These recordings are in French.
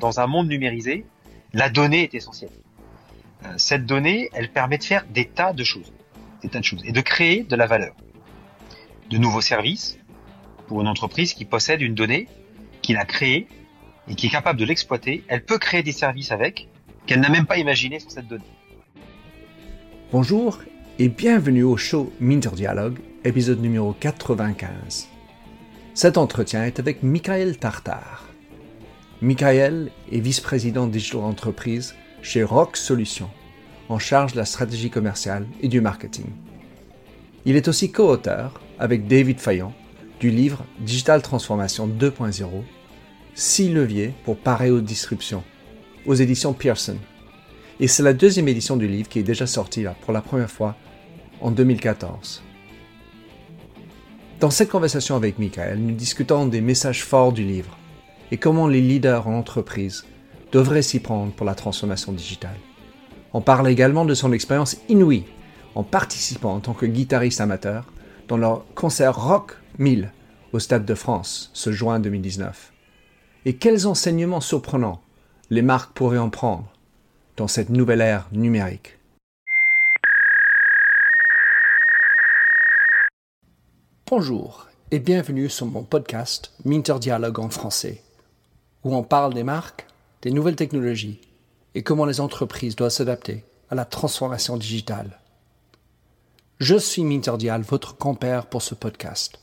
Dans un monde numérisé, la donnée est essentielle. Euh, cette donnée, elle permet de faire des tas de choses, des tas de choses, et de créer de la valeur, de nouveaux services pour une entreprise qui possède une donnée, qui l'a créée et qui est capable de l'exploiter. Elle peut créer des services avec qu'elle n'a même pas imaginé sur cette donnée. Bonjour et bienvenue au show Minter Dialogue, épisode numéro 95. Cet entretien est avec Michael Tartar. Michael est vice-président Digital Entreprise chez Rock Solutions, en charge de la stratégie commerciale et du marketing. Il est aussi co-auteur, avec David Fayon, du livre Digital Transformation 2.0, 6 leviers pour parer aux disruptions, aux éditions Pearson. Et c'est la deuxième édition du livre qui est déjà sortie pour la première fois en 2014. Dans cette conversation avec Michael, nous discutons des messages forts du livre et comment les leaders en entreprise devraient s'y prendre pour la transformation digitale. On parle également de son expérience inouïe en participant en tant que guitariste amateur dans leur concert Rock 1000 au Stade de France ce juin 2019. Et quels enseignements surprenants les marques pourraient en prendre dans cette nouvelle ère numérique. Bonjour et bienvenue sur mon podcast Minter Dialogue en français, où on parle des marques, des nouvelles technologies et comment les entreprises doivent s'adapter à la transformation digitale. Je suis Minter Dial, votre compère pour ce podcast.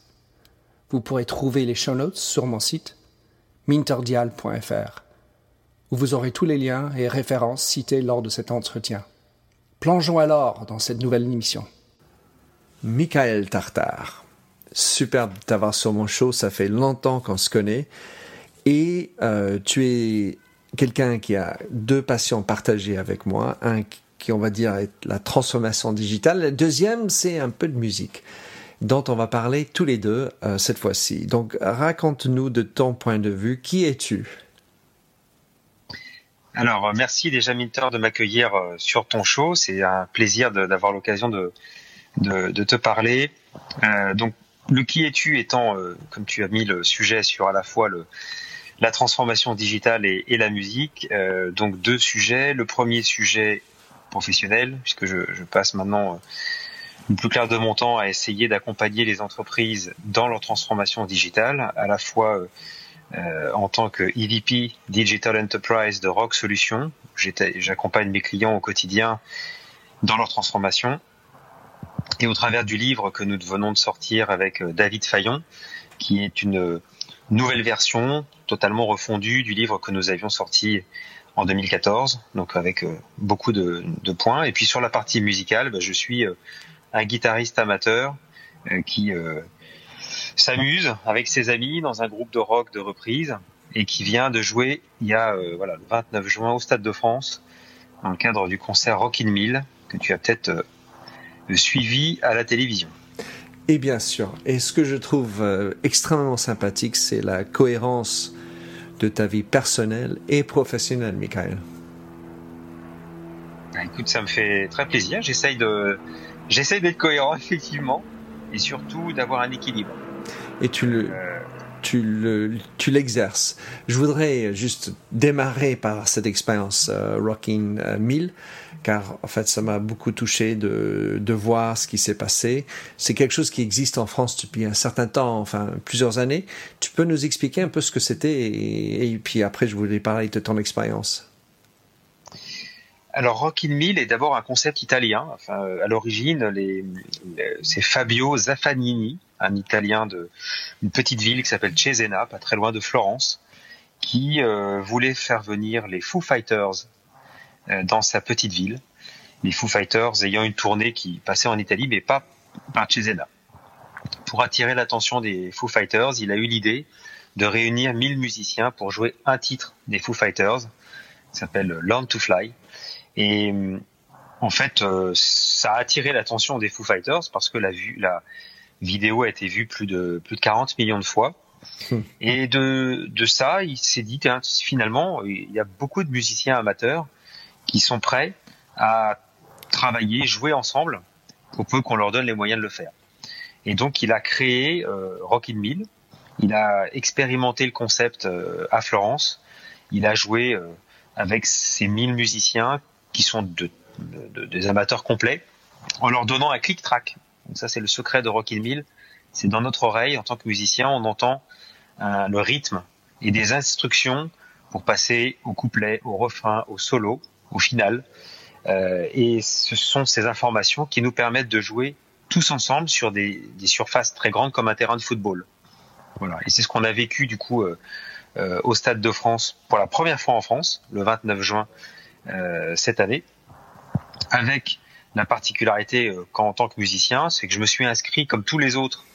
Vous pourrez trouver les show notes sur mon site minterdial.fr, où vous aurez tous les liens et références cités lors de cet entretien. Plongeons alors dans cette nouvelle émission. Michael Tartar super de t'avoir sur mon show. Ça fait longtemps qu'on se connaît. Et euh, tu es quelqu'un qui a deux passions partagées avec moi. Un qui, on va dire, est la transformation digitale. Le deuxième, c'est un peu de musique dont on va parler tous les deux euh, cette fois-ci. Donc, raconte-nous de ton point de vue, qui es-tu? Alors, euh, merci déjà Minter de m'accueillir sur ton show. C'est un plaisir d'avoir l'occasion de, de, te parler. Donc, le qui es-tu étant, euh, comme tu as mis le sujet sur à la fois le, la transformation digitale et, la musique, euh, donc deux sujets. Le premier sujet professionnel, puisque je, je passe maintenant euh, le plus clair de mon temps à essayer d'accompagner les entreprises dans leur transformation digitale, à la fois en tant que EVP Digital Enterprise de Rock Solutions. J'accompagne mes clients au quotidien dans leur transformation et au travers du livre que nous venons de sortir avec euh, David Fayon, qui est une euh, nouvelle version totalement refondue du livre que nous avions sorti en 2014, donc avec euh, beaucoup de, points. Et puis sur la partie musicale, bah, je suis un guitariste amateur qui s'amuse avec ses amis dans un groupe de rock de reprise et qui vient de jouer il y a voilà le 29 juin au Stade de France dans le cadre du concert Rock in Mill que tu as peut-être suivi à la télévision. Et bien sûr, et ce que je trouve euh, extrêmement sympathique, c'est la cohérence de ta vie personnelle et professionnelle, Michael. Bah, écoute, ça me fait très plaisir. J'essaye de, j'essaye d'être cohérent effectivement, et surtout d'avoir un équilibre. Et tu le, euh, tu le, tu l'exerces. Je voudrais juste démarrer par cette expérience euh, Rocking 1000 car en fait ça m'a beaucoup touché de, voir ce qui s'est passé. C'est quelque chose qui existe en France depuis un certain temps, enfin plusieurs années. Tu peux nous expliquer un peu ce que c'était et, puis après je voulais parler de ton expérience. Alors Rock in Mill est d'abord un concept italien. À l'origine, c'est Fabio Zaffanini, un Italien de une petite ville qui s'appelle Cesena, pas très loin de Florence, qui euh, voulait faire venir les Foo Fighters euh, dans sa petite ville. Les Foo Fighters ayant une tournée qui passait en Italie, mais pas par Cesena. Pour attirer l'attention des Foo Fighters, il a eu l'idée de réunir 1000 musiciens pour jouer un titre des Foo Fighters, qui s'appelle Learn to Fly. Et en fait, euh, ça a attiré l'attention des Foo Fighters parce que la, vue, la vidéo a été vue plus de plus de 40 millions de fois. Et de, de ça, il s'est dit, finalement, il y a beaucoup de musiciens amateurs qui sont prêts à travailler, jouer ensemble pour peu qu'on leur donne les moyens de le faire. Et donc, il a créé euh, Rock in Mill. Il a expérimenté le concept euh, à Florence. Il a joué euh, avec ses 1000 musiciens qui sont de, des amateurs complets en leur donnant un click-track. Donc ça, c'est le secret de Rock in Mill. C'est dans notre oreille, en tant que musicien, on entend le rythme et des instructions pour passer au couplet, au refrain, au solo, au final. Euh, et ce sont ces informations qui nous permettent de jouer tous ensemble sur des, des, surfaces très grandes comme un terrain de football. Voilà. Et c'est ce qu'on a vécu du coup euh, euh, au Stade de France pour la première fois en France, le 29 juin euh, cette année, avec la particularité euh, qu'en tant que musicien, c'est que je me suis inscrit comme tous les autres,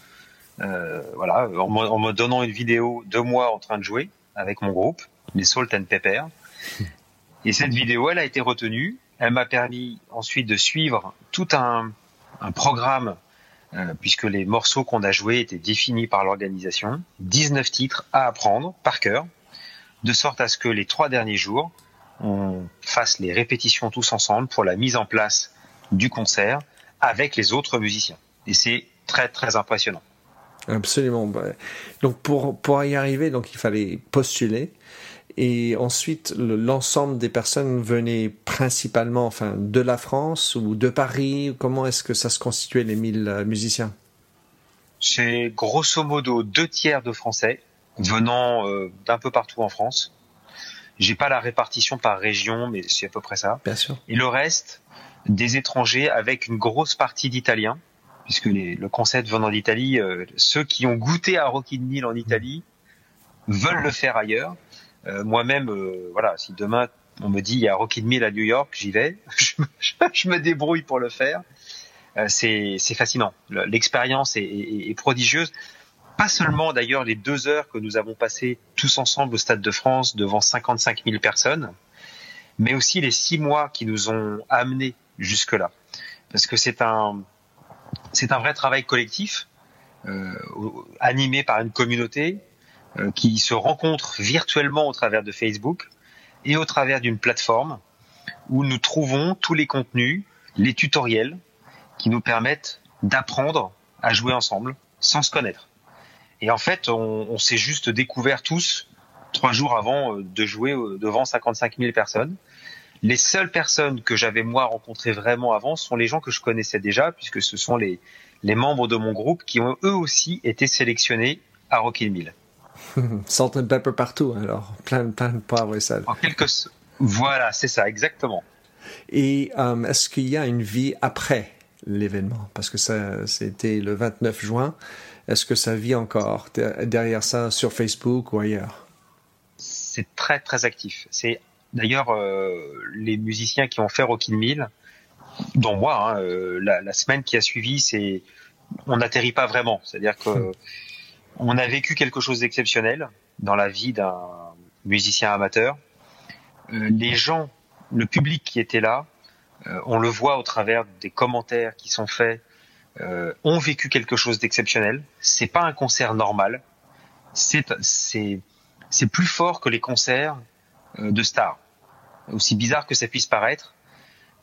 euh, voilà, en, en, me donnant une vidéo de moi en train de jouer avec mon groupe, les Salt and Pepper. Et cette vidéo, elle a été retenue elle m'a permis ensuite de suivre tout un, un programme, euh, puisque les morceaux qu'on a joués étaient définis par l'organisation, 19 titres à apprendre par cœur, de sorte à ce que les trois derniers jours, on fasse les répétitions tous ensemble pour la mise en place du concert avec les autres musiciens. Et c'est très très impressionnant. Absolument. Donc pour, pour y arriver, donc il fallait postuler. Et ensuite, l'ensemble des personnes venaient principalement, enfin, de la France ou de Paris. Comment est-ce que ça se constituait les 1000 euh, musiciens? C'est grosso modo deux tiers de Français venant euh, d'un peu partout en France. J'ai pas la répartition par région, mais c'est à peu près ça. Bien sûr. Et le reste, des étrangers avec une grosse partie d'Italiens, puisque les, le concept venant d'Italie, euh, ceux qui ont goûté à Rocky Mill en Italie veulent le faire ailleurs. Euh, Moi-même, euh, voilà, si demain on me dit il y a Rocky Mill à New York, j'y vais. je me débrouille pour le faire. Euh, c'est fascinant. L'expérience est, est, est, prodigieuse. Pas seulement d'ailleurs les deux heures que nous avons passées tous ensemble au Stade de France devant 55 000 personnes, mais aussi les six mois qui nous ont amenés jusque-là. Parce que c'est un, c'est un vrai travail collectif, euh, animé par une communauté, euh, qui se rencontrent virtuellement au travers de Facebook et au travers d'une plateforme où nous trouvons tous les contenus, les tutoriels qui nous permettent d'apprendre à jouer ensemble sans se connaître. Et en fait, on, on s'est juste découvert tous trois jours avant euh, de jouer devant 55 000 personnes. Les seules personnes que j'avais moi rencontrées vraiment avant sont les gens que je connaissais déjà, puisque ce sont les, les membres de mon groupe qui ont eux aussi été sélectionnés à Rocky Mill. Salt and pepper partout, alors plein, plein de poivre et sel. En quelque voilà, c'est ça, exactement. Et um, est-ce qu'il y a une vie après l'événement? Parce que ça, c'était le 29 juin. Est-ce que ça vit encore derrière ça sur Facebook ou ailleurs? C'est très très actif. C'est d'ailleurs euh, les musiciens qui ont fait Rockin' Mill, dont moi, hein, euh, la, la, semaine qui a suivi, c'est on n'atterrit pas vraiment. C'est-à-dire que on a vécu quelque chose d'exceptionnel dans la vie d'un musicien amateur. Euh, les gens, le public qui était là, euh, on le voit au travers des commentaires qui sont faits, euh, ont vécu quelque chose d'exceptionnel. C'est pas un concert normal. C'est c'est c'est plus fort que les concerts de stars. Aussi bizarre que ça puisse paraître,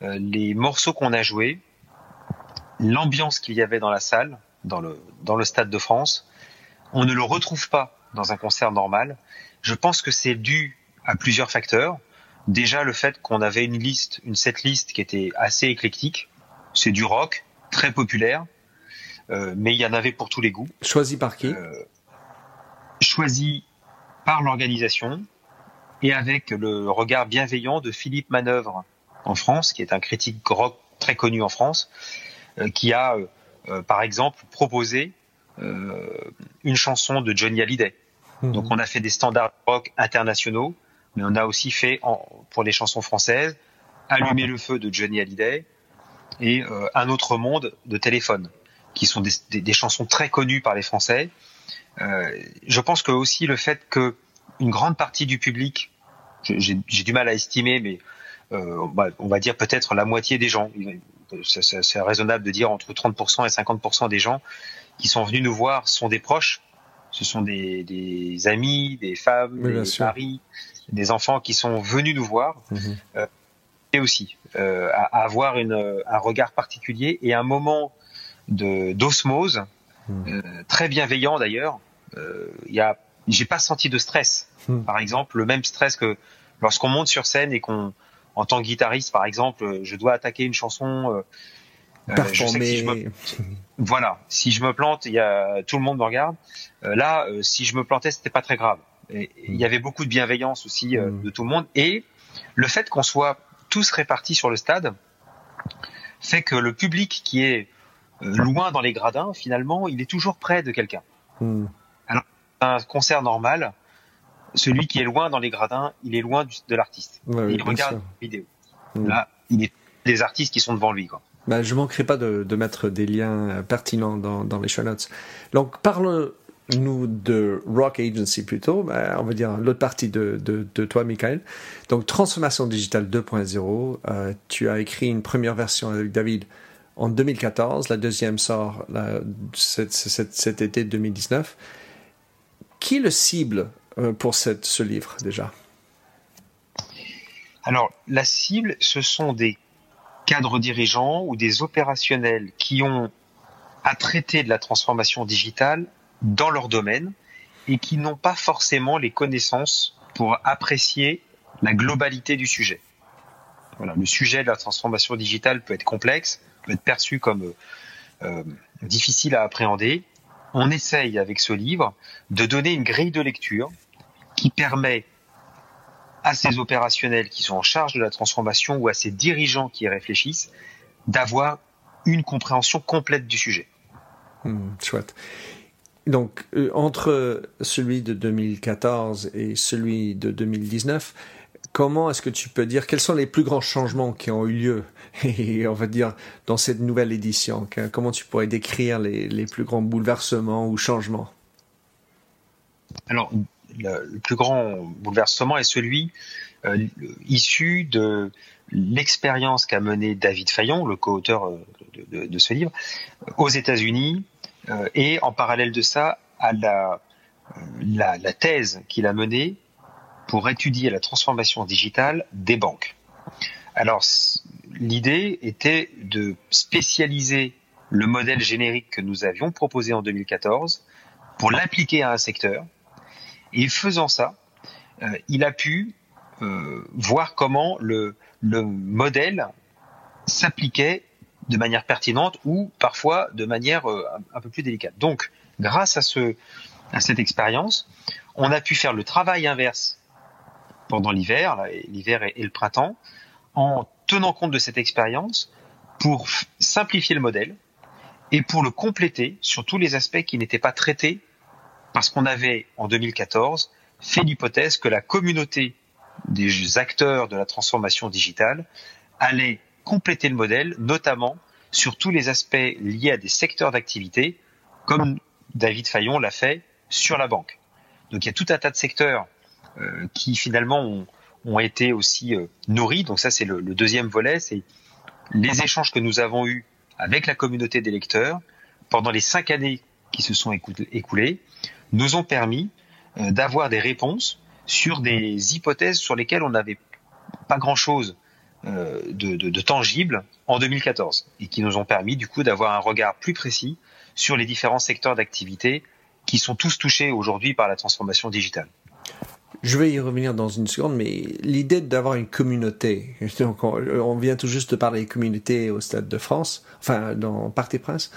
euh, les morceaux qu'on a joués, l'ambiance qu'il y avait dans la salle, dans le dans le stade de France, on ne le retrouve pas dans un concert normal. Je pense que c'est dû à plusieurs facteurs. Déjà le fait qu'on avait une liste, une setlist qui était assez éclectique. C'est du rock, très populaire, euh, mais il y en avait pour tous les goûts. Choisi par qui? Euh, Choisi par l'organisation et avec le regard bienveillant de Philippe Manœuvre en France, qui est un critique rock très connu en France, euh, qui a, euh, par exemple, proposé euh, une chanson de Johnny Hallyday. Mmh. Donc on a fait des standards rock internationaux, mais on a aussi fait en, pour les chansons françaises Allumer le feu de Johnny Hallyday et euh, Un autre monde de téléphone, qui sont des, des, des, chansons très connues par les Français. Euh, je pense que aussi le fait que une grande partie du public, j'ai du mal à estimer, mais euh, on va dire peut-être la moitié des gens, c'est raisonnable de dire entre 30% et 50% des gens qui sont venus nous voir sont des proches. Ce sont des, des amis, des femmes, oui, des maris, des enfants qui sont venus nous voir. Mhm. Euh, et aussi euh, à, à, avoir une, un regard particulier et un moment de d'osmose hmm. très bienveillant d'ailleurs. Il y a, j'ai pas senti de stress. Hmm. Par exemple, le même stress que lorsqu'on monte sur scène et qu'on, en tant que guitariste, par exemple, je dois attaquer une chanson. je sais que si je me... voilà, si je me plante, il y a tout le monde me regarde. là, si je me plantais, c'était pas très grave. il y avait beaucoup de bienveillance aussi de tout le monde et le fait qu'on soit tous répartis sur le stade fait que le public qui est euh, loin dans les gradins, finalement, il est toujours près de quelqu'un. Hmm. Un concert normal, celui qui est loin dans les gradins, il est loin de l'artiste. il regarde la vidéo. Hmm. Là, il est des artistes qui sont devant lui. Quoi. Bah, je manquerai pas de, mettre des liens euh, pertinents dans, dans les show notes. Donc, parle nous de Rock Agency plutôt, ben, on va dire l'autre partie de, de, de, toi, Michael. Donc, Transformation Digitale 2.0, euh, tu as écrit une première version avec David en 2014, la deuxième sort cet, cet, été 2019. Qui le cible euh, pour ce livre déjà? Alors, la cible, ce sont des cadres dirigeants ou des opérationnels qui ont à traiter de la transformation digitale dans leur domaine et qui n'ont pas forcément les connaissances pour apprécier la globalité du sujet. Voilà, le sujet de la transformation digitale peut être complexe, peut être perçu comme euh, euh, difficile à appréhender. On essaye avec ce livre de donner une grille de lecture qui permet à ces opérationnels qui sont en charge de la transformation ou à ces dirigeants qui y réfléchissent d'avoir une compréhension complète du sujet. Hmm, chouette. Donc, euh, entre celui de 2014 et celui de 2019, comment est-ce que tu peux dire quels sont les plus grands changements qui ont eu lieu et on va dire dans cette nouvelle édition Comment tu pourrais décrire les, plus grands bouleversements ou changements? Alors, le, plus grand bouleversement est celui euh, issu de l'expérience qu'a mené David Fayon, le co-auteur euh, de, ce livre, aux États-Unis euh, et en parallèle de ça, à la thèse qu'il a menée pour étudier la transformation digitale des banques. Alors, l'idée était de spécialiser le modèle générique que nous avions proposé en 2014 pour l'appliquer à un secteur. Et faisant ça, euh, il a pu euh, voir comment le, le modèle s'appliquait de manière pertinente ou parfois de manière euh, un, peu plus délicate. Donc, grâce à, ce, à cette expérience, on a pu faire le travail inverse pendant l'hiver, l'hiver et, le printemps, en tenant compte de cette expérience pour simplifier le modèle et pour le compléter sur tous les aspects qui n'étaient pas traités parce qu'on avait, en 2014, fait l'hypothèse que la communauté des acteurs de la transformation digitale allait compléter le modèle, notamment sur tous les aspects liés à des secteurs d'activité, comme David Fayon l'a fait sur la banque. Donc il y a tout un tas de secteurs qui finalement ont, été aussi euh, nourris. Donc ça c'est le, deuxième volet, c'est les échanges que nous avons eus avec la communauté des lecteurs pendant les cinq années qui se sont écoulées, nous ont permis euh, d'avoir des réponses sur des hypothèses sur lesquelles on n'avait pas grand-chose euh, de, de, de tangibles en 2014 et qui nous ont permis du coup d'avoir un regard plus précis sur les différents secteurs d'activité qui sont tous touchés aujourd'hui par la transformation digitale. Je vais y revenir dans une seconde, mais l'idée d'avoir une communauté, donc on, vient tout juste de parler de communauté au Stade de France, enfin dans Parc des Princes,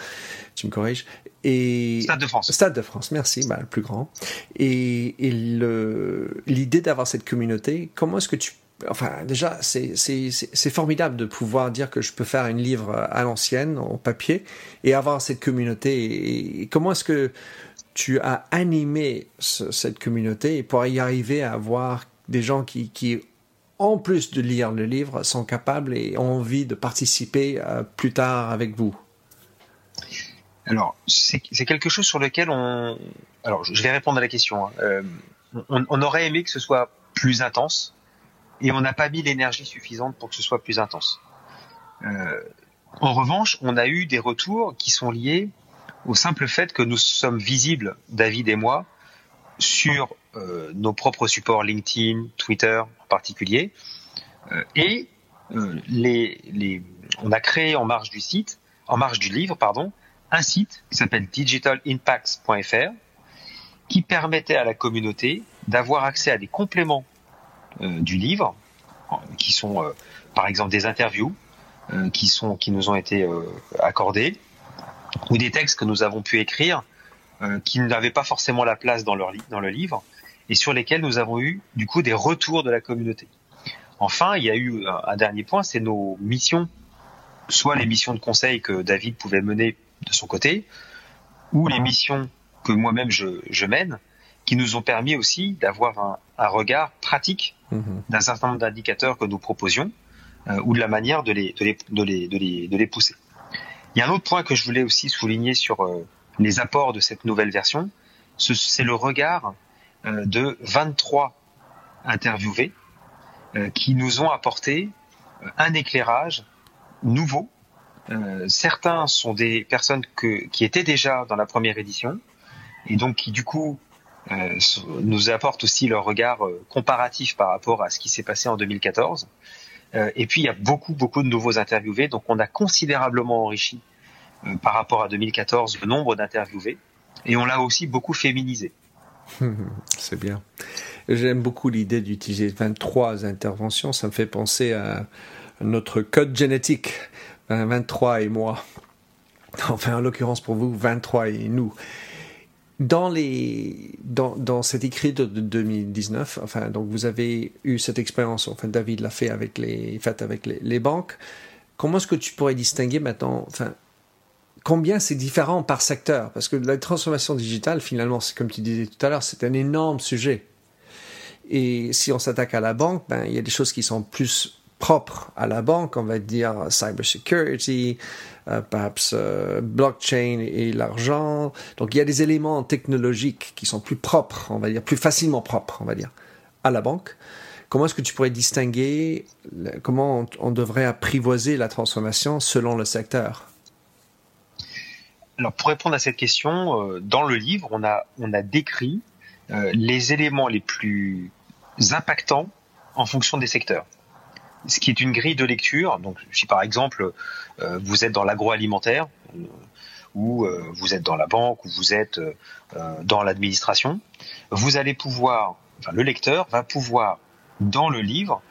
tu me corriges, et Stade de France. Stade de France, merci, bah, le plus grand. Et, et l'idée d'avoir cette communauté, comment est-ce que tu enfin déjà c'est formidable de pouvoir dire que je peux faire un livre à l'ancienne en papier et avoir cette communauté et, comment est-ce que tu as animé cette communauté pour y arriver à avoir des gens qui, en plus de lire le livre sont capables et ont envie de participer euh, plus tard avec vous alors c'est quelque chose sur lequel on alors je vais répondre à la question hein. euh, on, on aurait aimé que ce soit plus intense et on n'a pas mis l'énergie suffisante pour que ce soit plus intense. Euh, en revanche, on a eu des retours qui sont liés au simple fait que nous sommes visibles, David et moi, sur euh, nos propres supports LinkedIn, Twitter en particulier, euh, et euh, les, les, on a créé en marge du site, en marge du livre, pardon, un site qui s'appelle digitalimpacts.fr qui permettait à la communauté d'avoir accès à des compléments euh, du livre, qui sont euh, par exemple des interviews euh, qui sont qui nous ont été accordées, ou des textes que nous avons pu écrire qui n'avaient pas forcément la place dans, leur dans le livre et sur lesquels nous avons eu du coup des retours de la communauté. Enfin, il y a eu un dernier point, c'est nos missions, soit les missions de conseil que David pouvait mener de son côté, ou les missions que moi-même je, je, mène, qui nous ont permis aussi d'avoir un, un, regard pratique mhm. d'un certain nombre d'indicateurs que nous proposions, euh, ou de la manière de les, de, les, de, les, de, les, de les pousser. Il y a un autre point que je voulais aussi souligner sur euh, les apports de cette nouvelle version, c'est le regard euh, de 23 interviewés euh, qui nous ont apporté un éclairage nouveau. certains sont des personnes qui étaient déjà dans la première édition et donc qui du coup nous apportent aussi leur regard comparatif par rapport à ce qui s'est passé en 2014. et puis il y a beaucoup beaucoup de nouveaux interviewés, donc on a considérablement enrichi par rapport à 2014 le nombre d'interviewés et on l'a aussi beaucoup féminisé. C'est bien. J'aime beaucoup l'idée d'utiliser 23 interventions. Ça me fait penser à notre code génétique. 23 et moi. Enfin, en l'occurrence pour vous, 23 et nous. Dans, les, dans, dans cet écrit de, 2019, enfin, donc vous avez eu cette expérience, enfin, David l'a fait avec les, fait avec les banques. Comment est-ce que tu pourrais distinguer maintenant, enfin, combien c'est différent par secteur Parce que la transformation digitale, finalement, c'est comme tu disais tout à l'heure, c'est un énorme sujet. Et si on s'attaque à la banque, ben, il y a des choses qui sont plus propres à la banque, on va dire cybersecurity, euh, perhaps euh, blockchain et l'argent. Donc il y a des éléments technologiques qui sont plus propres, on va dire, plus facilement propres, on va dire, à la banque. Comment est-ce que tu pourrais distinguer, comment on devrait apprivoiser la transformation selon le secteur? Alors pour répondre à cette question, euh, dans le livre, on a on a décrit euh, les éléments les plus impactants en fonction des secteurs. Ce qui est une grille de lecture. Donc si par exemple euh, vous êtes dans l'agroalimentaire ou vous êtes dans la banque ou vous êtes dans l'administration, vous allez pouvoir, enfin le lecteur va pouvoir dans le livre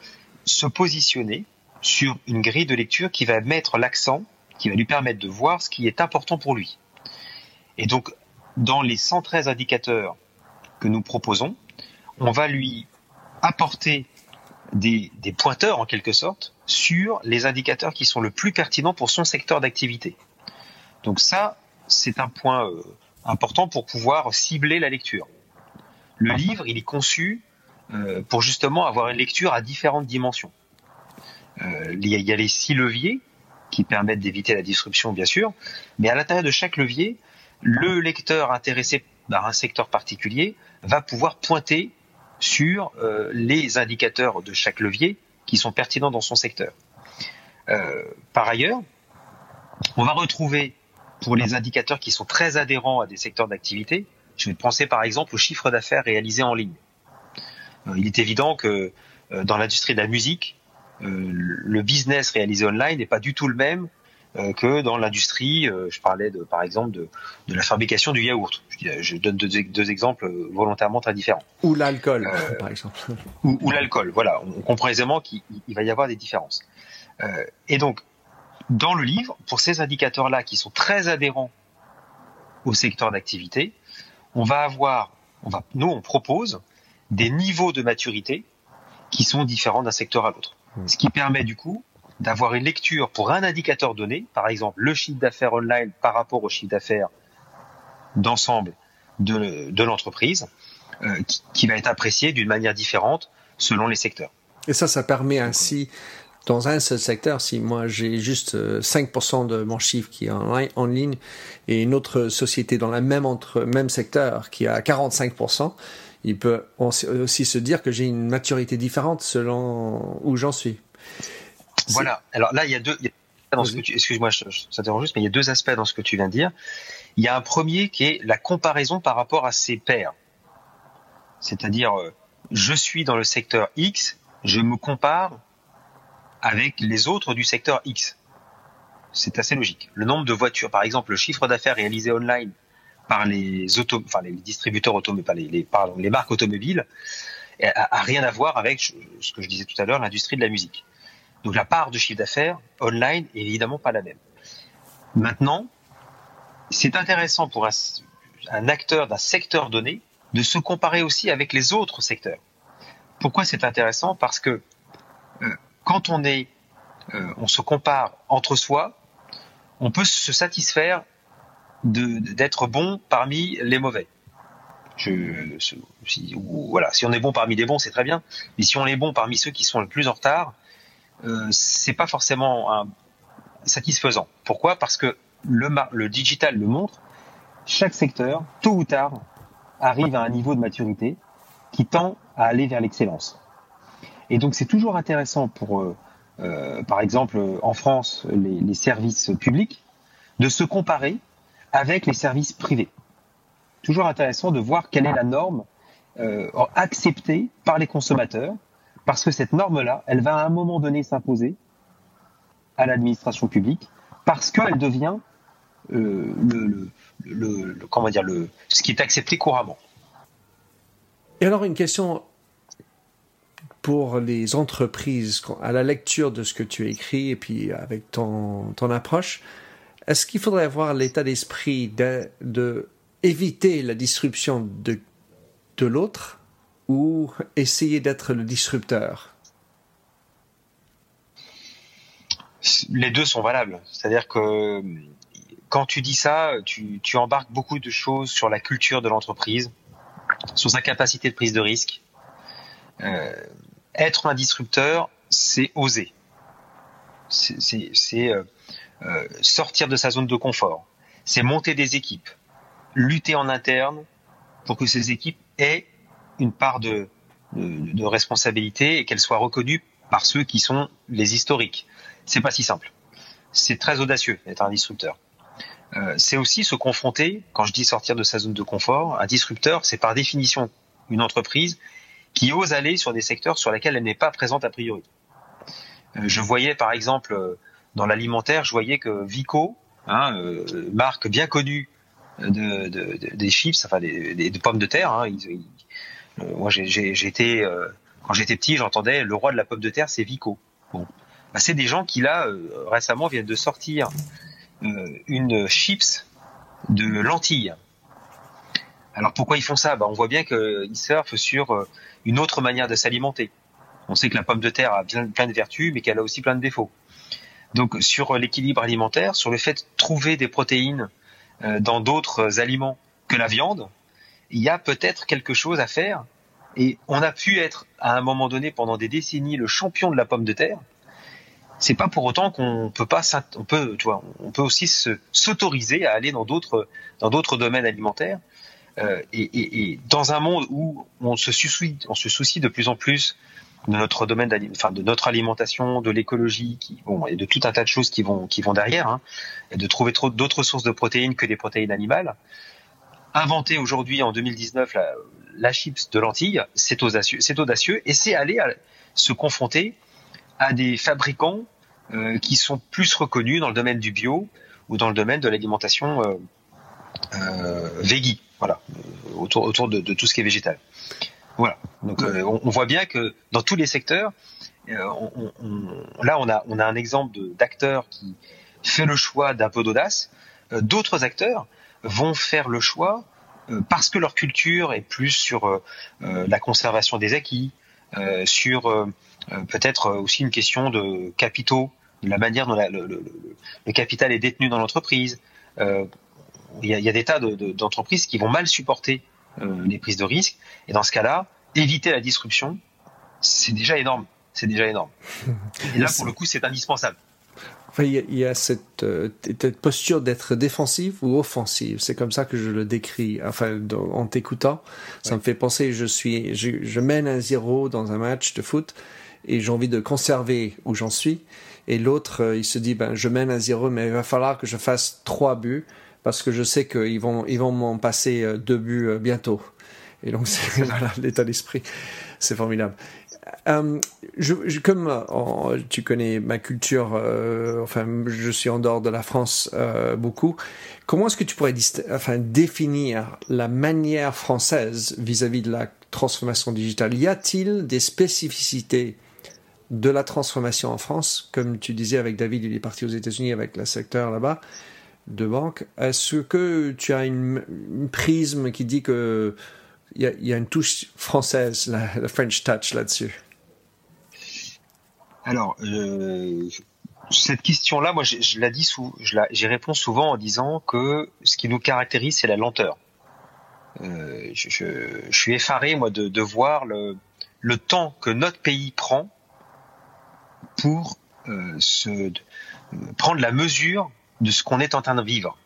se positionner sur une grille de lecture qui va mettre l'accent qui va lui permettre de voir ce qui est important pour lui. Et donc, dans les 113 indicateurs que nous proposons, on va lui apporter des, des, pointeurs en quelque sorte sur les indicateurs qui sont le plus pertinents pour son secteur d'activité. Donc ça, c'est un point euh, important pour pouvoir cibler la lecture. Le livre, il est conçu euh, pour justement avoir une lecture à différentes dimensions. Euh, il y a les six leviers qui permettent d'éviter la disruption, bien sûr. Mais à l'intérieur de chaque levier, le lecteur intéressé par un secteur particulier va pouvoir pointer sur euh, les indicateurs de chaque levier qui sont pertinents dans son secteur. Euh, par ailleurs, on va retrouver pour les indicateurs qui sont très adhérents à des secteurs d'activité, je vais penser par exemple au chiffre d'affaires réalisé en ligne. Euh, il est évident que dans l'industrie de la musique, euh, le business réalisé online n'est pas du tout le même euh, que dans l'industrie. Euh, je parlais de, par exemple de, de la fabrication du yaourt. Je, je donne deux, deux, exemples volontairement très différents. Ou l'alcool, par exemple. Ou, ou l'alcool. Voilà, on comprend aisément qu'il va y avoir des différences. et donc, dans le livre, pour ces indicateurs-là qui sont très adhérents au secteur d'activité, on va avoir, on va, nous, on propose des niveaux de maturité qui sont différents d'un secteur à l'autre. Ce qui permet du coup d'avoir une lecture pour un indicateur donné, par exemple le chiffre d'affaires online par rapport au chiffre d'affaires d'ensemble de, l'entreprise, euh, qui, va être apprécié d'une manière différente selon les secteurs. Et ça, ça permet ainsi, dans un seul secteur, si moi j'ai juste 5% euh, de mon chiffre qui est en, ligne et une autre société dans le même, même secteur qui a 45%, il peut aussi se dire que j'ai une maturité différente selon où j'en suis. Voilà. Alors là, il y a deux. Excuse-moi, ça t'interromps juste, mais il y a deux aspects dans ce que tu viens de dire. Il y a un premier qui est la comparaison par rapport à ses pairs. C'est-à-dire, euh, je suis dans le secteur X, je me compare avec les autres du secteur X. C'est assez logique. Le nombre de voitures, par exemple, le chiffre d'affaires réalisé online par les auto, enfin les distributeurs automobiles, pas les, pardon, les marques automobiles, a, a, rien à voir avec ce que je disais tout à l'heure, l'industrie de la musique. Donc la part de chiffre d'affaires online est évidemment pas la même. Maintenant, c'est intéressant pour un, un acteur d'un secteur donné de se comparer aussi avec les autres secteurs. Pourquoi c'est intéressant? Parce que euh, quand on est, euh, on se compare entre soi, on peut se satisfaire d'être bon parmi les mauvais. Je, si, voilà, si on est bon parmi les bons, c'est très bien. Mais si on est bon parmi ceux qui sont le plus en retard, euh, c'est pas forcément un, satisfaisant. Pourquoi? Parce que le, le digital le montre. Chaque secteur, tôt ou tard, arrive à un niveau de maturité qui tend à aller vers l'excellence. Et donc c'est toujours intéressant pour, euh, euh, par exemple, en France, les, les, services publics, de se comparer avec les services privés. Toujours intéressant de voir quelle est la norme euh, acceptée par les consommateurs, parce que cette norme-là, elle va à un moment donné s'imposer à l'administration publique, parce qu'elle devient euh, le, dire, le, ce qui est accepté couramment. Et alors une question pour les entreprises, à la lecture de ce que tu écris et puis avec ton, ton approche, est-ce qu'il faudrait avoir l'état d'esprit de, éviter la disruption de, de l'autre ou essayer d'être le disrupteur? Les deux sont valables. C'est-à-dire que quand tu dis ça, tu, tu embarques beaucoup de choses sur la culture de l'entreprise, sur sa capacité de prise de risque. Euh, être un disrupteur, c'est oser. C'est euh, euh, sortir de sa zone de confort. C'est monter des équipes, lutter en interne pour que ces équipes aient une part de, de, de responsabilité et qu'elles soient reconnues par ceux qui sont les historiques. C'est pas si simple. C'est très audacieux d'être un disrupteur. Euh, c'est aussi se confronter, quand je dis sortir de sa zone de confort, un disrupteur, c'est par définition une entreprise qui ose aller sur des secteurs sur lesquels elle n'est pas présente a priori. Euh, je voyais par exemple euh, dans l'alimentaire, je voyais que Vico, hein, euh, marque bien connue de, de, de, des chips, enfin des, pommes de terre. Hein, euh, été quand j'étais petit, j'entendais le roi de la pomme de terre, c'est Vico. Bon, bah, c'est des gens qui là récemment viennent de sortir une chips de lentilles. Alors pourquoi ils font ça? Bah, On voit bien qu'ils surfent sur une autre manière de s'alimenter. On sait que la pomme de terre a plein de vertus, mais qu'elle a aussi plein de défauts. Donc sur l'équilibre alimentaire, sur le fait de trouver des protéines euh, dans d'autres aliments que la viande, il y a peut-être quelque chose à faire. Et on a pu être à un moment donné pendant des décennies le champion de la pomme de terre. C'est pas pour autant qu'on peut pas, on peut, tu vois, on peut aussi s'autoriser à aller dans d'autres dans d'autres domaines alimentaires. Euh, et, et, et, dans un monde où on se soucie, on se soucie de plus en plus de notre domaine, enfin de notre alimentation, de l'écologie, bon, et de tout un tas de choses qui vont qui vont derrière, hein, et de trouver d'autres sources de protéines que des protéines animales. Inventer aujourd'hui en 2019 la, chips de lentilles, c'est audacieux, c'est audacieux, et c'est aller se confronter à des fabricants euh, qui sont plus reconnus dans le domaine du bio ou dans le domaine de l'alimentation euh, euh, veggie, voilà, autour, autour de, tout ce qui est végétal. Voilà. Donc euh, on, on, voit bien que dans tous les secteurs, euh, on, on, là on a, on a un exemple d'acteur qui fait le choix d'un peu d'audace. Euh, D'autres acteurs vont faire le choix parce que leur culture est plus sur la conservation des acquis, sur peut-être aussi une question de capitaux, de la manière dont la, le, le, le, capital est détenu dans l'entreprise. Euh, il, y a, il y a des tas d'entreprises de, qui vont mal supporter euh, les prises de risques. Et dans ce cas-là, éviter la disruption, c'est déjà énorme. C'est déjà énorme. Et là, pour le coup, c'est indispensable. Enfin, il y a, cette, euh, cette, posture d'être défensive ou offensive. C'est comme ça que je le décris. Enfin, en t'écoutant, ça ouais. me fait penser. Je suis, je, je mène un zéro dans un match de foot et j'ai envie de conserver où j'en suis. Et l'autre, euh, il se dit, ben, je mène un zéro, mais il va falloir que je fasse trois buts parce que je sais qu'ils vont, ils vont m'en passer deux buts bientôt. Et donc, c'est l'état d'esprit. C'est formidable. euh, comme euh, tu connais ma culture, euh, enfin, je suis en dehors de la France beaucoup. Comment est-ce que tu pourrais définir la manière française vis-à-vis de la transformation digitale? Y a-t-il des spécificités de la transformation en France Comme tu disais avec David, il est parti aux États-Unis avec le secteur là-bas de banque. Est-ce que tu as une, prisme qui dit que il y, a une touche française, la, French touch là-dessus? Alors, euh, cette question-là, moi, je, je la j'y réponds souvent en disant que ce qui nous caractérise, c'est la lenteur. Euh, je, suis effaré, moi, de, voir le, le, temps que notre pays prend pour euh, se, prendre la mesure de ce qu'on est en train de vivre.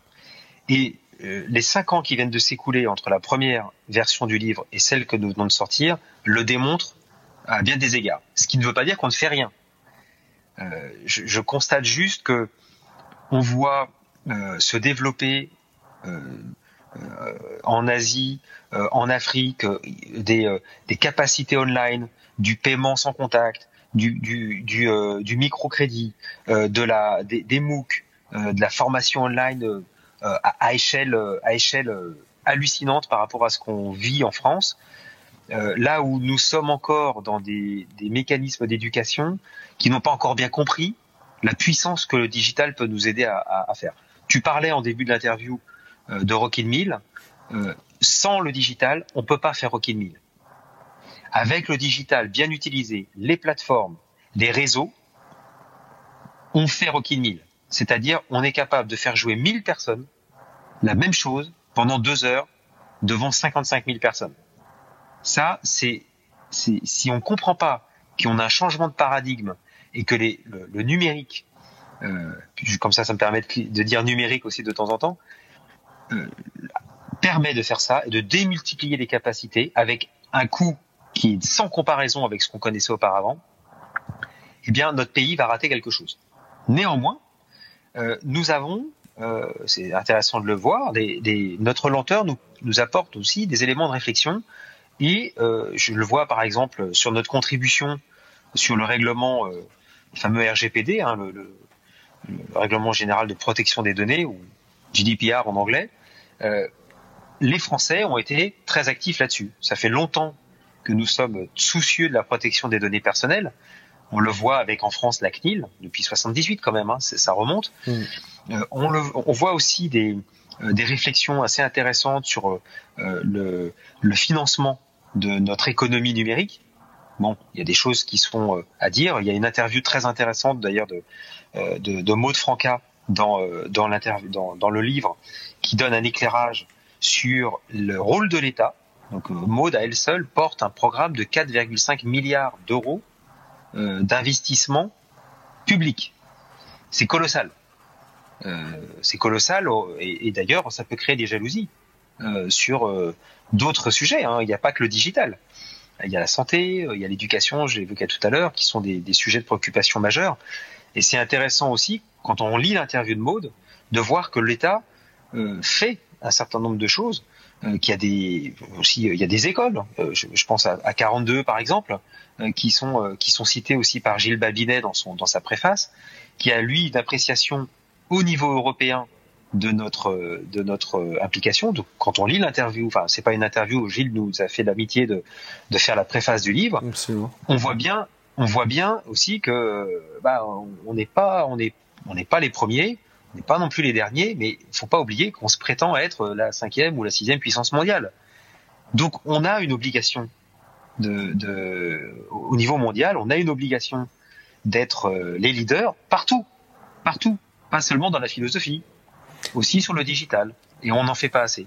Et euh, les cinq ans qui viennent de s'écouler entre la première version du livre et celle que nous venons de sortir le démontrent à bien des égards. Ce qui ne veut pas dire qu'on ne fait rien. Euh, je, je, constate juste que on voit euh, se développer euh, euh en Asie, en Afrique, des, des, capacités online, du paiement sans contact, du, du, du, du microcrédit, de la, des, des MOOC, de la formation online euh, à, échelle, euh, à échelle euh, hallucinante par rapport à ce qu'on vit en France. là où nous sommes encore dans des, mécanismes d'éducation qui n'ont pas encore bien compris la puissance que le digital peut nous aider à, faire. Tu parlais en début de l'interview de Rockin' Mill. Euh, sans le digital, on peut pas faire Rockin' Mill. Avec le digital bien utilisé, les plateformes, les réseaux, on fait Rockin' Mill. C'est-à-dire, on est capable de faire jouer 1000 personnes la même chose pendant deux heures devant 55 000 personnes. Ça, c'est, si on comprend pas qu'on a un changement de paradigme et que les, le, numérique, euh, comme ça, ça me permet de, dire numérique aussi de temps en temps, euh, permet de faire ça et de démultiplier les capacités avec un coût qui est sans comparaison avec ce qu'on connaissait auparavant, eh bien, notre pays va rater quelque chose. Néanmoins, nous avons, euh, c'est intéressant de le voir, des, des, notre lenteur nous, nous, apporte aussi des éléments de réflexion. Et euh, je le vois par exemple sur notre contribution sur le règlement, euh, le fameux RGPD, hein, le, le, le, règlement général de protection des données, ou GDPR en anglais. Euh, les Français ont été très actifs là-dessus. Ça fait longtemps que nous sommes soucieux de la protection des données personnelles. On le voit avec en France la CNIL depuis 78 quand même, hein, ça remonte. Mm. Euh, on, le, on, voit aussi des, euh, des réflexions assez intéressantes sur euh, le, le, financement de notre économie numérique. Bon, il y a des choses qui sont à dire. Il y a une interview très intéressante d'ailleurs de, de, de Maud Franca dans, dans, dans, dans le livre qui donne un éclairage sur le rôle de l'État. Donc Maud à elle seule porte un programme de 4,5 milliards d'euros d'investissement public. C'est colossal. Euh, c'est colossal et, et d'ailleurs ça peut créer des jalousies euh, sur euh, d'autres sujets. Hein. Il n'y a pas que le digital. Il y a la santé, il y a l'éducation, je l'évoquais tout à l'heure, qui sont des, sujets de préoccupation majeurs. Et c'est intéressant aussi, quand on lit l'interview de Maude, de voir que l'État euh, fait un certain nombre de choses, euh, qu'il y a des aussi il y a des écoles. Je, je, pense à, à 42 par exemple, euh, qui sont euh, qui sont cités aussi par Gilles Babinet dans son dans sa préface, qui a lui une appréciation au niveau européen de notre de notre implication. Donc, quand on lit l'interview, enfin c'est pas une interview où Gilles nous a fait l'amitié de de faire la préface du livre. Absolument. On voit bien on voit bien aussi que bah on n'est pas on est on n'est pas les premiers, n'est pas non plus les derniers, mais il faut pas oublier qu'on se prétend être la cinquième ou la sixième puissance mondiale. Donc on a une obligation de, au niveau mondial, on a une obligation d'être euh, les leaders partout, partout, pas seulement dans la philosophie, aussi sur le digital. Et on n'en fait pas assez.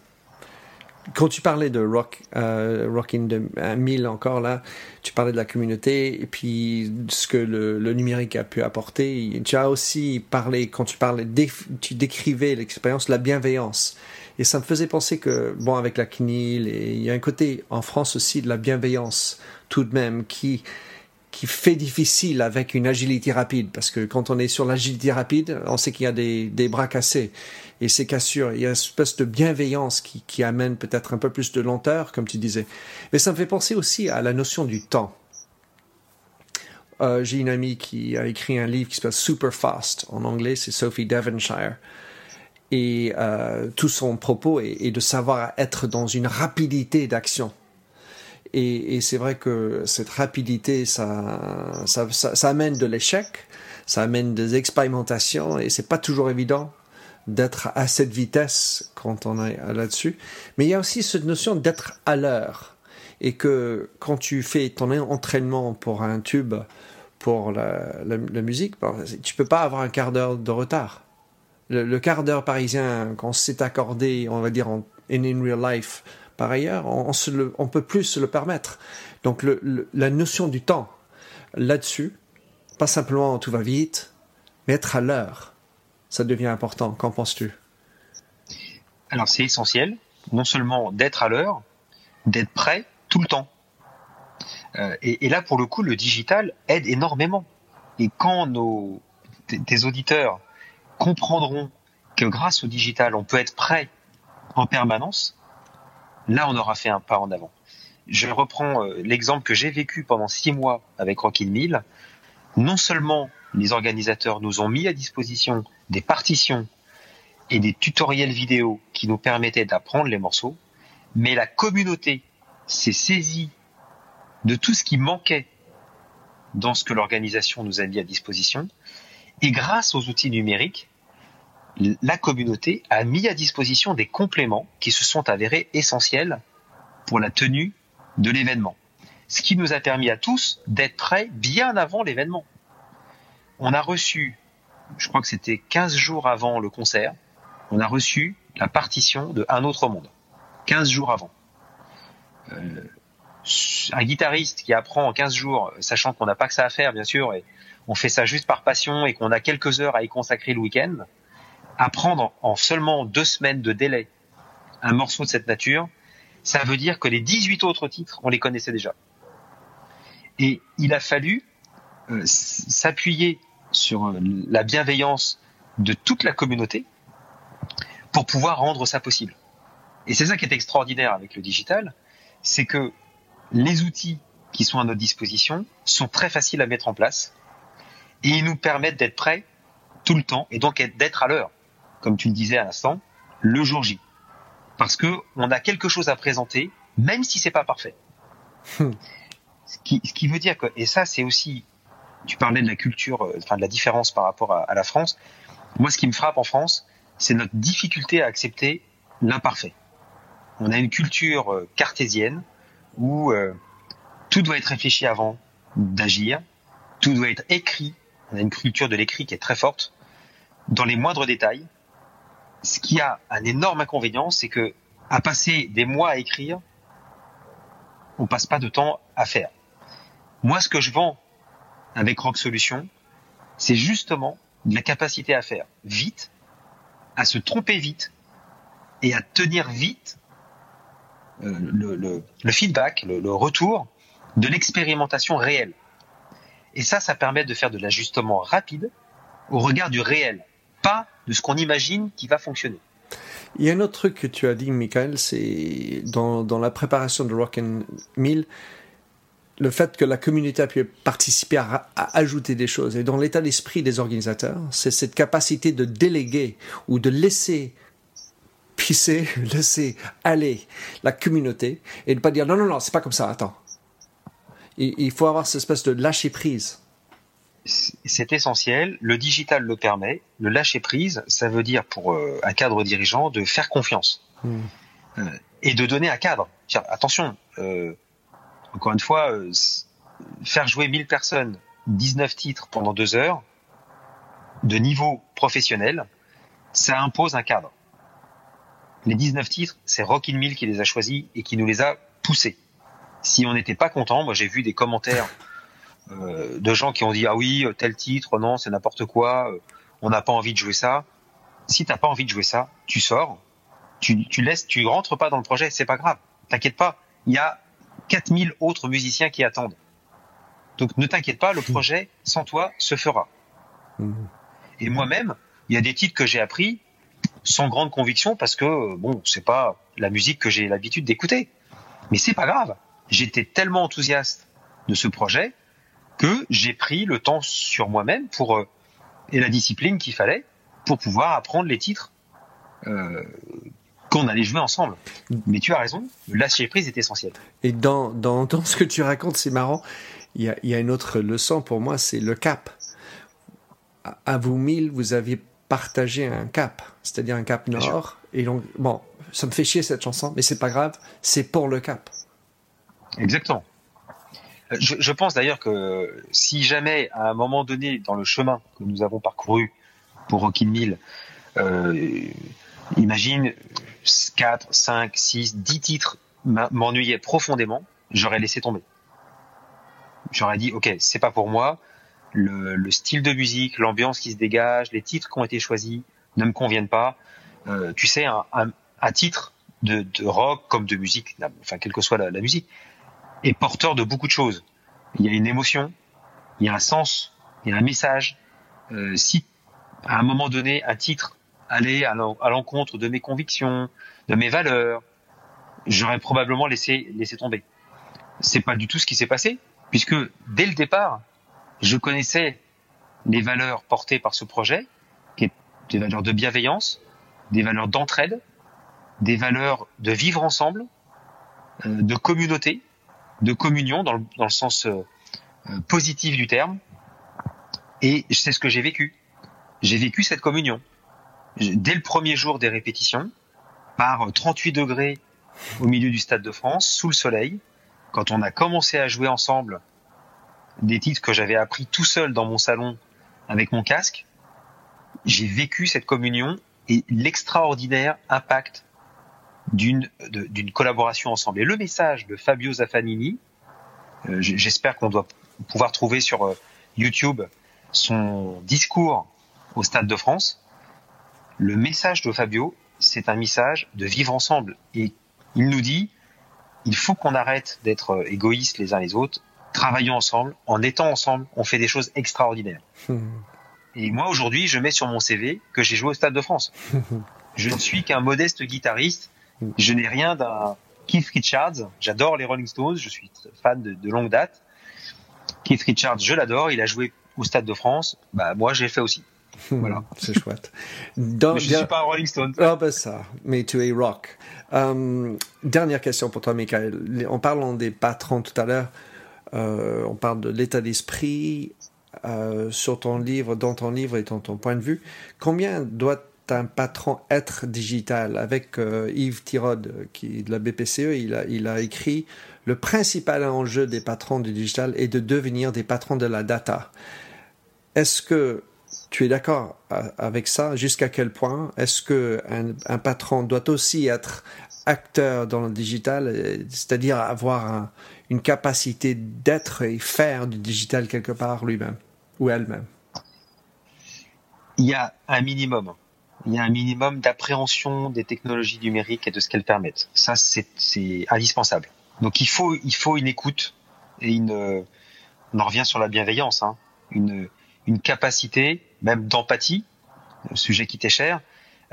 Quand tu parlais de rock, euh, Rockin' de 1000 encore là, tu parlais de la communauté et puis ce que le, le, numérique a pu apporter. Tu as aussi parlé, quand tu parlais, tu décrivais l'expérience, la bienveillance. Et ça me faisait penser que, bon, avec la CNIL, et il y a un côté en France aussi de la bienveillance tout de même qui, qui fait difficile avec une agilité rapide, parce que quand on est sur l'agilité rapide, on sait qu'il y a des, des bras cassés et ces cassures. Il y a une espèce de bienveillance qui, amène peut-être un peu plus de lenteur, comme tu disais. Mais ça me fait penser aussi à la notion du temps. Euh, j'ai une amie qui a écrit un livre qui s'appelle Super Fast. En anglais, c'est Sophie Devonshire. Et euh, tout son propos est, de savoir être dans une rapidité d'action. Et, c'est vrai que cette rapidité, ça, ça amène de l'échec, ça amène des expérimentations, et c'est pas toujours évident d'être à cette vitesse quand on est là-dessus. Mais il y a aussi cette notion d'être à l'heure. Et que quand tu fais ton entraînement pour un tube, pour la, musique, tu peux pas avoir un quart d'heure de retard. Le, quart d'heure parisien, quand s'est accordé, on va dire en in, real life, par ailleurs, on, on, peut plus se le permettre. Donc la notion du temps là-dessus, pas simplement tout va vite, mais être à l'heure ça devient important. Qu'en penses-tu? Alors c'est essentiel, non seulement d'être à l'heure, d'être prêt tout le temps. Euh, et, là, pour le coup, le digital aide énormément. Et quand nos, tes auditeurs comprendront que grâce au digital, on peut être prêt en permanence, là, on aura fait un pas en avant. Je reprends euh, l'exemple que j'ai vécu pendant six mois avec Rockin' Mill. Non seulement les organisateurs nous ont mis à disposition des partitions et des tutoriels vidéo qui nous permettaient d'apprendre les morceaux, mais la communauté s'est saisie de tout ce qui manquait dans ce que l'organisation nous a mis à disposition, et grâce aux outils numériques, la communauté a mis à disposition des compléments qui se sont avérés essentiels pour la tenue de l'événement. Ce qui nous a permis à tous d'être prêts bien avant l'événement on a reçu, je crois que c'était 15 jours avant le concert, on a reçu la partition de Un autre monde. 15 jours avant. Euh, un guitariste qui apprend en 15 jours, sachant qu'on n'a pas que ça à faire, bien sûr, et on fait ça juste par passion et qu'on a quelques heures à y consacrer le week-end, apprendre en seulement deux semaines de délai un morceau de cette nature, ça veut dire que les 18 autres titres, on les connaissait déjà. Et il a fallu euh, s'appuyer sur euh, la bienveillance de toute la communauté pour pouvoir rendre ça possible. Et c'est ça qui est extraordinaire avec le digital, c'est que les outils qui sont à notre disposition sont très faciles à mettre en place et ils nous permettent d'être prêts tout le temps et donc d'être à l'heure, comme tu le disais à l'instant, le jour J. Parce que on a quelque chose à présenter, même si c'est pas parfait. ce, qui, ce qui veut dire que, et ça c'est aussi tu parlais de la culture, euh, enfin de la différence par rapport à, la France. Moi, ce qui me frappe en France, c'est notre difficulté à accepter l'imparfait. On a une culture euh, cartésienne où euh, tout doit être réfléchi avant d'agir, tout doit être écrit. On a une culture de l'écrit qui est très forte dans les moindres détails. Ce qui a un énorme inconvénient, c'est que à passer des mois à écrire, on passe pas de temps à faire. Moi, ce que je vends avec Rock Solution, c'est justement la capacité à faire vite, à se tromper vite et à tenir vite euh, le, feedback, le, retour de l'expérimentation réelle. Et ça, ça permet de faire de l'ajustement rapide au regard du réel, pas de ce qu'on imagine qui va fonctionner. Il y a un autre truc que tu as dit, Michael, c'est dans, dans la préparation de Rock and Mill, le fait que la communauté a pu participer à, à ajouter des choses. Et dans l'état d'esprit des organisateurs, c'est cette capacité de déléguer ou de laisser pisser, laisser aller la communauté et de pas dire non, non, non, c'est pas comme ça, attends. Il, il faut avoir cette espèce de lâcher prise. C'est essentiel. Le digital le permet. Le lâcher prise, ça veut dire pour euh, un cadre dirigeant de faire confiance hmm. euh, et de donner un cadre. Tiens, attention, euh, encore une fois, euh, faire jouer 1000 personnes, 19 titres pendant deux heures, de niveau professionnel, ça impose un cadre. Les 19 titres, c'est Rockin' Mill qui les a choisis et qui nous les a poussés. Si on n'était pas content, moi j'ai vu des commentaires euh, de gens qui ont dit ah oui tel titre non c'est n'importe quoi, euh, on n'a pas envie de jouer ça. Si t'as pas envie de jouer ça, tu sors, tu, tu laisses, tu rentres pas dans le projet, c'est pas grave, t'inquiète pas. Il y a 4000 autres musiciens qui attendent. Donc ne t'inquiète pas, le mmh. projet sans toi se fera. Mmh. Et moi-même, il y a des titres que j'ai appris sans grande conviction parce que bon, c'est pas la musique que j'ai l'habitude d'écouter. Mais c'est pas grave. J'étais tellement enthousiaste de ce projet que j'ai pris le temps sur moi-même pour euh, et la discipline qu'il fallait pour pouvoir apprendre les titres euh, qu'on allait jouer ensemble. Mais tu as raison, le lâcher prise est essentiel. Et dans, dans, dans ce que tu racontes, c'est marrant. Il y, a, y a une autre leçon pour moi, c'est le cap. À, à vous mille, vous aviez partagé un cap, c'est-à-dire un cap nord. Et donc, bon, ça me fait chier cette chanson, mais c'est pas grave, c'est pour le cap. Exactement. Je, je pense d'ailleurs que si jamais, à un moment donné, dans le chemin que nous avons parcouru pour Rocky Mill, euh, imagine 4, 5, 6, 10 titres m'ennuyaient profondément, j'aurais laissé tomber. J'aurais dit, ok, c'est pas pour moi. Le, le style de musique, l'ambiance qui se dégage, les titres qui ont été choisis ne me conviennent pas. Euh, tu sais, un, un, un titre de, de, rock comme de musique, enfin quelle que soit la, la musique, est porteur de beaucoup de choses. Il y a une émotion, il y a un sens, il y a un message. Euh, si à un moment donné un titre allait à l'encontre de mes convictions, de mes valeurs, j'aurais probablement laissé laissé tomber. C'est pas du tout ce qui s'est passé, puisque dès le départ, je connaissais les valeurs portées par ce projet, qui est des valeurs de bienveillance, des valeurs d'entraide, des valeurs de vivre ensemble, euh, de communauté, de communion dans le, dans le sens euh, positif du terme. Et c'est ce que j'ai vécu. J'ai vécu cette communion. Dès le premier jour des répétitions, par 38 degrés au milieu du Stade de France, sous le soleil, quand on a commencé à jouer ensemble des titres que j'avais appris tout seul dans mon salon avec mon casque, j'ai vécu cette communion et l'extraordinaire impact d'une collaboration ensemble. Et le message de Fabio Zaffanini, euh, j'espère qu'on doit pouvoir trouver sur euh, YouTube son discours au Stade de France. Le message de Fabio, c'est un message de vivre ensemble. Et il nous dit, il faut qu'on arrête d'être euh, égoïstes les uns les autres, travaillons ensemble, en étant ensemble, on fait des choses extraordinaires. Et moi aujourd'hui, je mets sur mon CV que j'ai joué au Stade de France. je ne suis qu'un modeste guitariste je n'ai rien d'un Keith Richards. J'adore les Rolling Stones. Je suis fan de, de longue date. Keith Richards, je l'adore. Il a joué au Stade de France. Bah, moi, j'ai fait aussi. Voilà. C'est chouette. Dans, mais je ne suis pas un Rolling Stone. Ah, ben ça. Mais tu es rock. Um, dernière question pour toi, Michael. En parlant des patrons tout à l'heure, euh, on parle de l'état d'esprit euh, sur ton livre, dans ton livre et dans ton point de vue. Combien doit un patron être digital? Avec euh, Yves Tirode qui de la BPCE il a, il a écrit le principal enjeu des patrons du digital est de devenir des patrons de la data est-ce que tu es d'accord avec ça? Jusqu'à quel point est-ce que un, patron doit aussi être acteur dans le digital c'est-à-dire avoir un, une capacité d'être et faire du digital quelque part lui-même ou elle-même? Il y a un minimum il y a un minimum d'appréhension des technologies numériques et de ce qu'elles permettent. Ça, c'est indispensable. Donc il faut, il faut une écoute et une, on en revient sur la bienveillance, hein, une capacité, même d'empathie, sujet qui t'est cher,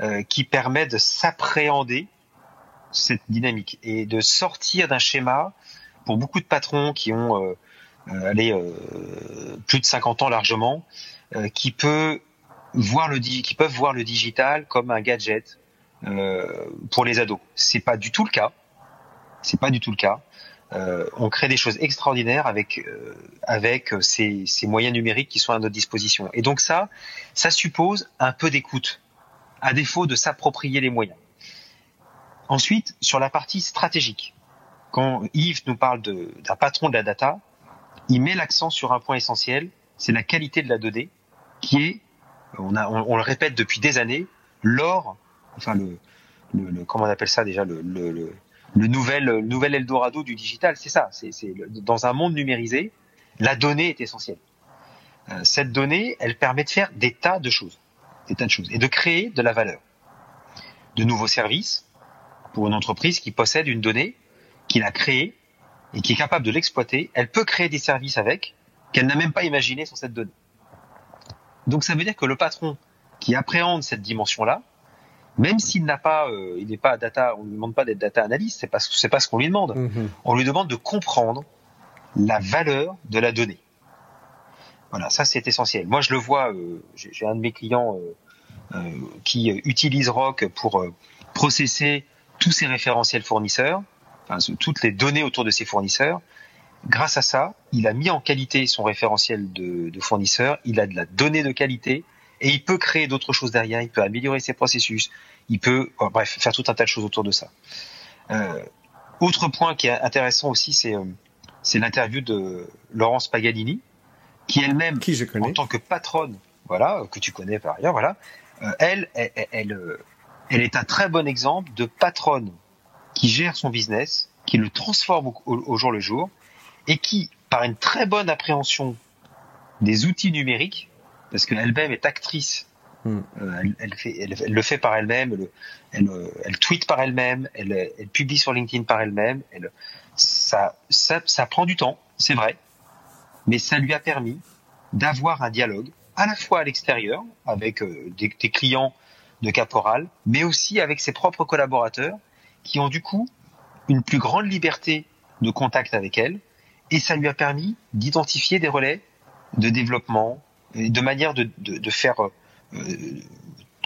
euh, qui permet de s'appréhender cette dynamique et de sortir d'un schéma pour beaucoup de patrons qui ont euh, euh, allez, plus de 50 ans largement, qui qui peuvent voir le digital comme un gadget pour les ados. C'est pas du tout le cas. C'est pas du tout le cas. Euh, on crée des choses extraordinaires avec euh, avec ces, ces moyens numériques qui sont à notre disposition. Et donc ça, ça suppose un peu d'écoute, à défaut de s'approprier les moyens. Ensuite, sur la partie stratégique, quand Yves nous parle d'un patron de la data, il met l'accent sur un point essentiel, c'est la qualité de la donnée, qui est on, le répète depuis des années, l'or, enfin le, comment on appelle ça déjà, le, le nouvel, le nouvel Eldorado du digital, c'est ça. C'est, dans un monde numérisé, la donnée est essentielle. Euh, cette donnée, elle permet de faire des tas de choses, des tas de choses, et de créer de la valeur, de nouveaux services pour une entreprise qui possède une donnée, qu'il a créée et qui est capable de l'exploiter. Elle peut créer des services avec qu'elle n'a même pas imaginé sur cette donnée. Donc ça veut dire que le patron qui appréhende cette dimension-là, même s'il n'a pas, euh, il n'est pas data, on ne lui demande pas d'être data analyst, c'est pas, c'est pas ce qu'on lui demande. -hmm. On lui demande de comprendre la valeur de la donnée. Voilà, ça c'est essentiel. Moi, je le vois. J'ai un de mes clients qui utilise Rock pour processer tous ses référentiels fournisseurs, enfin, toutes les données autour de ses fournisseurs. Grâce à ça, il a mis en qualité son référentiel de, de fournisseur. Il a de la donnée de qualité et il peut créer d'autres choses derrière. Il peut améliorer ses processus. Il peut, bref, faire tout un tas de choses autour de ça. Euh, autre point qui est intéressant aussi, c'est euh, c'est l'interview de Laurence Paganini, qui elle-même, en tant que patronne, voilà, que tu connais par ailleurs, voilà, euh, elle, elle, elle, elle, est un très bon exemple de patronne qui gère son business, qui le transforme au jour le jour, et qui, par une très bonne appréhension des outils numériques, parce qu'elle-même est actrice, hmm. euh, elle, elle, fait, elle, le fait par elle-même, elle, elle, tweet par elle-même, elle, publie sur LinkedIn par elle-même. Ça, ça, ça prend du temps, c'est vrai, mais ça lui a permis d'avoir un dialogue à la fois à l'extérieur avec euh, des, des, clients de Caporal, mais aussi avec ses propres collaborateurs qui ont du coup une plus grande liberté de contact avec elle et ça lui a permis d'identifier des relais de développement, de manière de, de, de faire euh,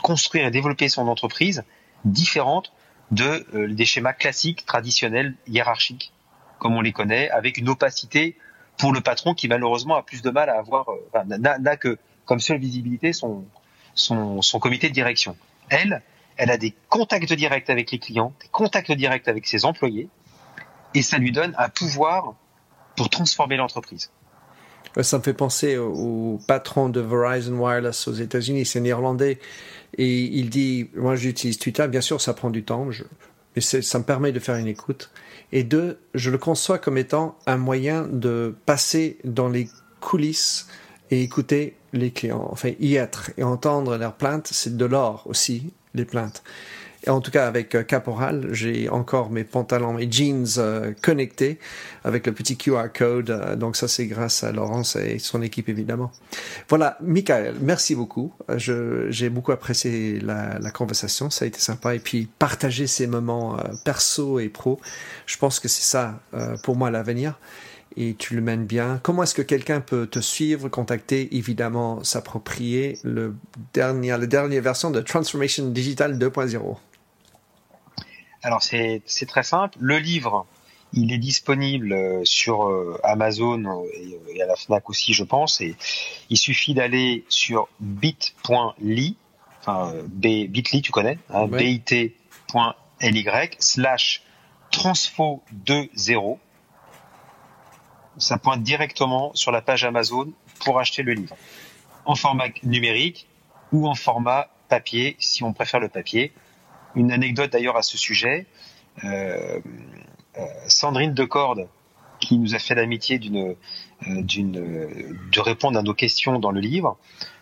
construire et développer son entreprise différente de euh, des schémas classiques, traditionnels, hiérarchiques, comme on les connaît, avec une opacité pour le patron qui malheureusement a plus de mal à avoir, euh, n'a que comme seule visibilité son, son, son comité de direction. Elle, elle a des contacts directs avec les clients, des contacts directs avec ses employés, et ça lui donne un pouvoir pour transformer l'entreprise. Ça me fait penser au, patron de Verizon Wireless aux États-Unis, c'est néerlandais, et il dit, moi j'utilise Twitter, bien sûr ça prend du temps, mais ça me permet de faire une écoute. Et deux, je le conçois comme étant un moyen de passer dans les coulisses et écouter les clients, enfin y être et entendre leurs plaintes, c'est de l'or aussi, les plaintes en tout cas avec euh, Caporal, j'ai encore mes pantalons, mes jeans euh, connectés avec le petit QR code. Euh, donc ça, c'est grâce à Laurence et son équipe évidemment. Voilà, Michael, merci beaucoup. j'ai beaucoup apprécié la, conversation, ça a été sympa. Et puis partager ces moments perso et pro, je pense que c'est ça pour moi l'avenir et tu le mènes bien. Comment est-ce que quelqu'un peut te suivre, contacter, évidemment s'approprier le dernier, la dernière version de Transformation Digital 2.0 alors c'est très simple. Le livre, il est disponible euh, sur euh, Amazon euh, et, à la Fnac aussi, je pense. Et il suffit d'aller sur bit.ly, enfin bit.ly, tu connais, hein, bit.ly slash transfo 2.0. Ça pointe directement sur la page Amazon pour acheter le livre, en format numérique ou en format papier, si on préfère le papier. Une anecdote d'ailleurs à ce sujet. Euh, euh, Sandrine Decorde, qui nous a fait l'amitié d'une, euh, de répondre à nos questions dans le livre,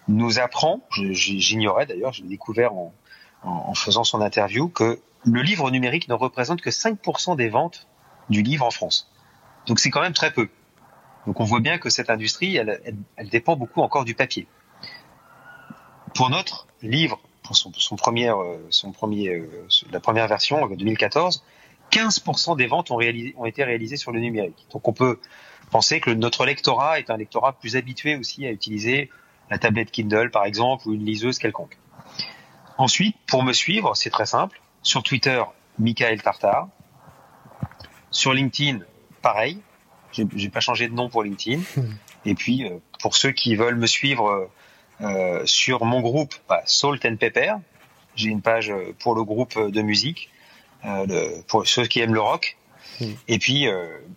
nous apprend, j'ignorais d'ailleurs, je l'ai découvert en, faisant son interview, que le livre numérique ne représente que 5% des ventes du livre en France. Donc c'est quand même très peu. Donc on voit bien que cette industrie, elle, elle dépend beaucoup encore du papier. Pour notre livre pour son, son premier, euh, son premier, euh, la première version 2014, 15% des ventes ont, réalisé, ont été réalisées sur le numérique. Donc on peut penser que notre lectorat est un lectorat plus habitué aussi à utiliser la tablette Kindle par exemple ou une liseuse quelconque. Ensuite, pour me suivre, c'est très simple. Sur Twitter, Michael Tartar. Sur LinkedIn, pareil. J'ai pas changé de nom pour LinkedIn. Et puis, euh, pour ceux qui veulent me suivre euh, sur mon groupe bah, Salt and Pepper. J'ai une page euh, pour le groupe de musique, euh, pour ceux qui aiment le rock. Hmm. Et puis,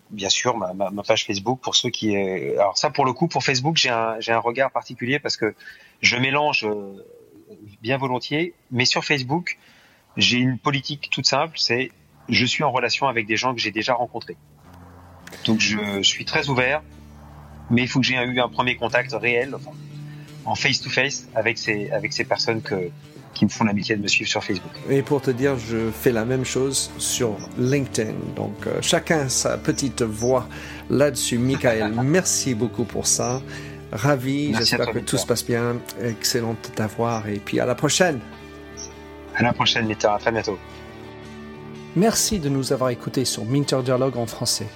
bien sûr, ma, ma, ma, page Facebook pour ceux qui. alors ça, pour le coup, pour Facebook, j'ai un, j'ai un regard particulier parce que je mélange bien volontiers, mais sur Facebook, j'ai une politique toute simple, c'est je suis en relation avec des gens que j'ai déjà rencontrés. Donc je suis très ouvert, mais il faut que j'ai eu un premier contact réel, enfin, en face-to-face avec ces, avec ces personnes que, qui me font l'amitié de me suivre sur Facebook. Et pour te dire, je fais la même chose sur LinkedIn. Donc, euh, chacun sa petite voix là-dessus. Michael, merci beaucoup pour ça. Ravi, j'espère que tout se passe bien. Excellent de t'avoir. Et puis à la prochaine. À la prochaine, Minter. À très bientôt. Merci de nous avoir écoutés sur Minter Dialogue en français.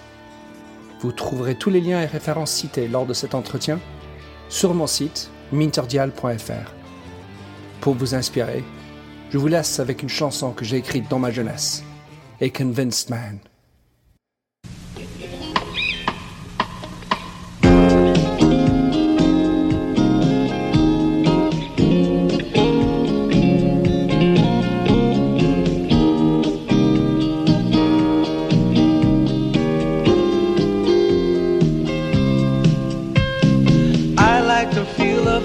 Vous trouverez tous les liens et références cités lors de cet entretien sur mon site minterdial.fr. Pour vous inspirer, je vous laisse avec une chanson que j'ai écrite dans ma jeunesse, A Convinced Man.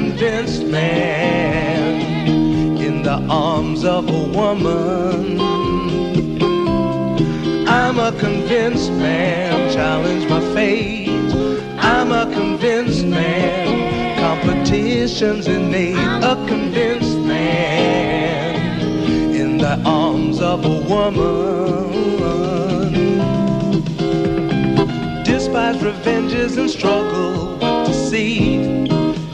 Convinced man in the arms of a woman. I'm a convinced man, challenge my fate. I'm a convinced man, competition's innate. A convinced man in the arms of a woman. Despise revenges and struggle with deceit.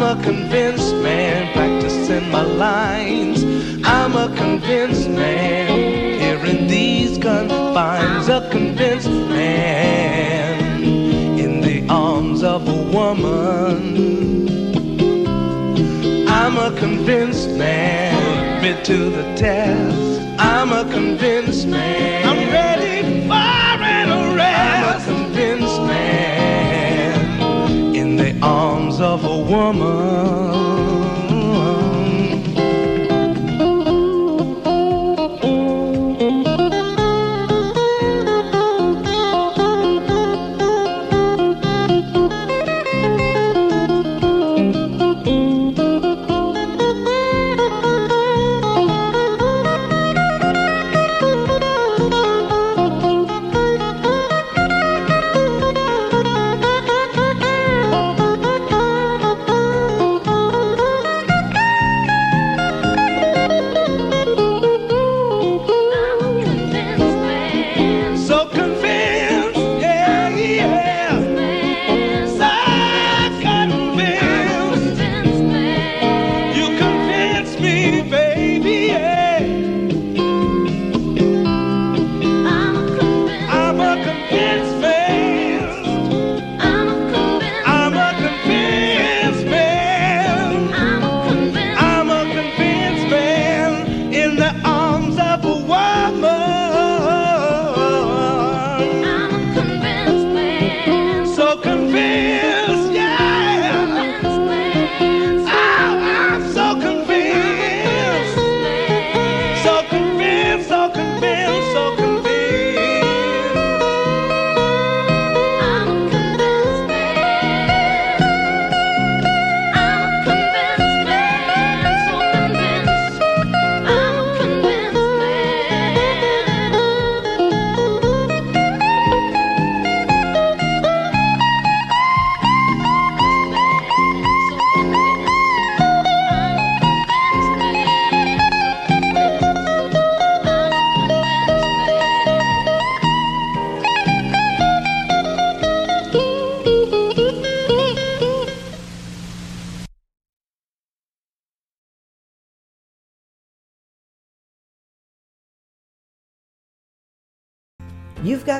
I'm a convinced man, practicing my lines. I'm a convinced man, here in these confines. A convinced man in the arms of a woman. I'm a convinced man, admit to the test. I'm a convinced man. I'm ready woman.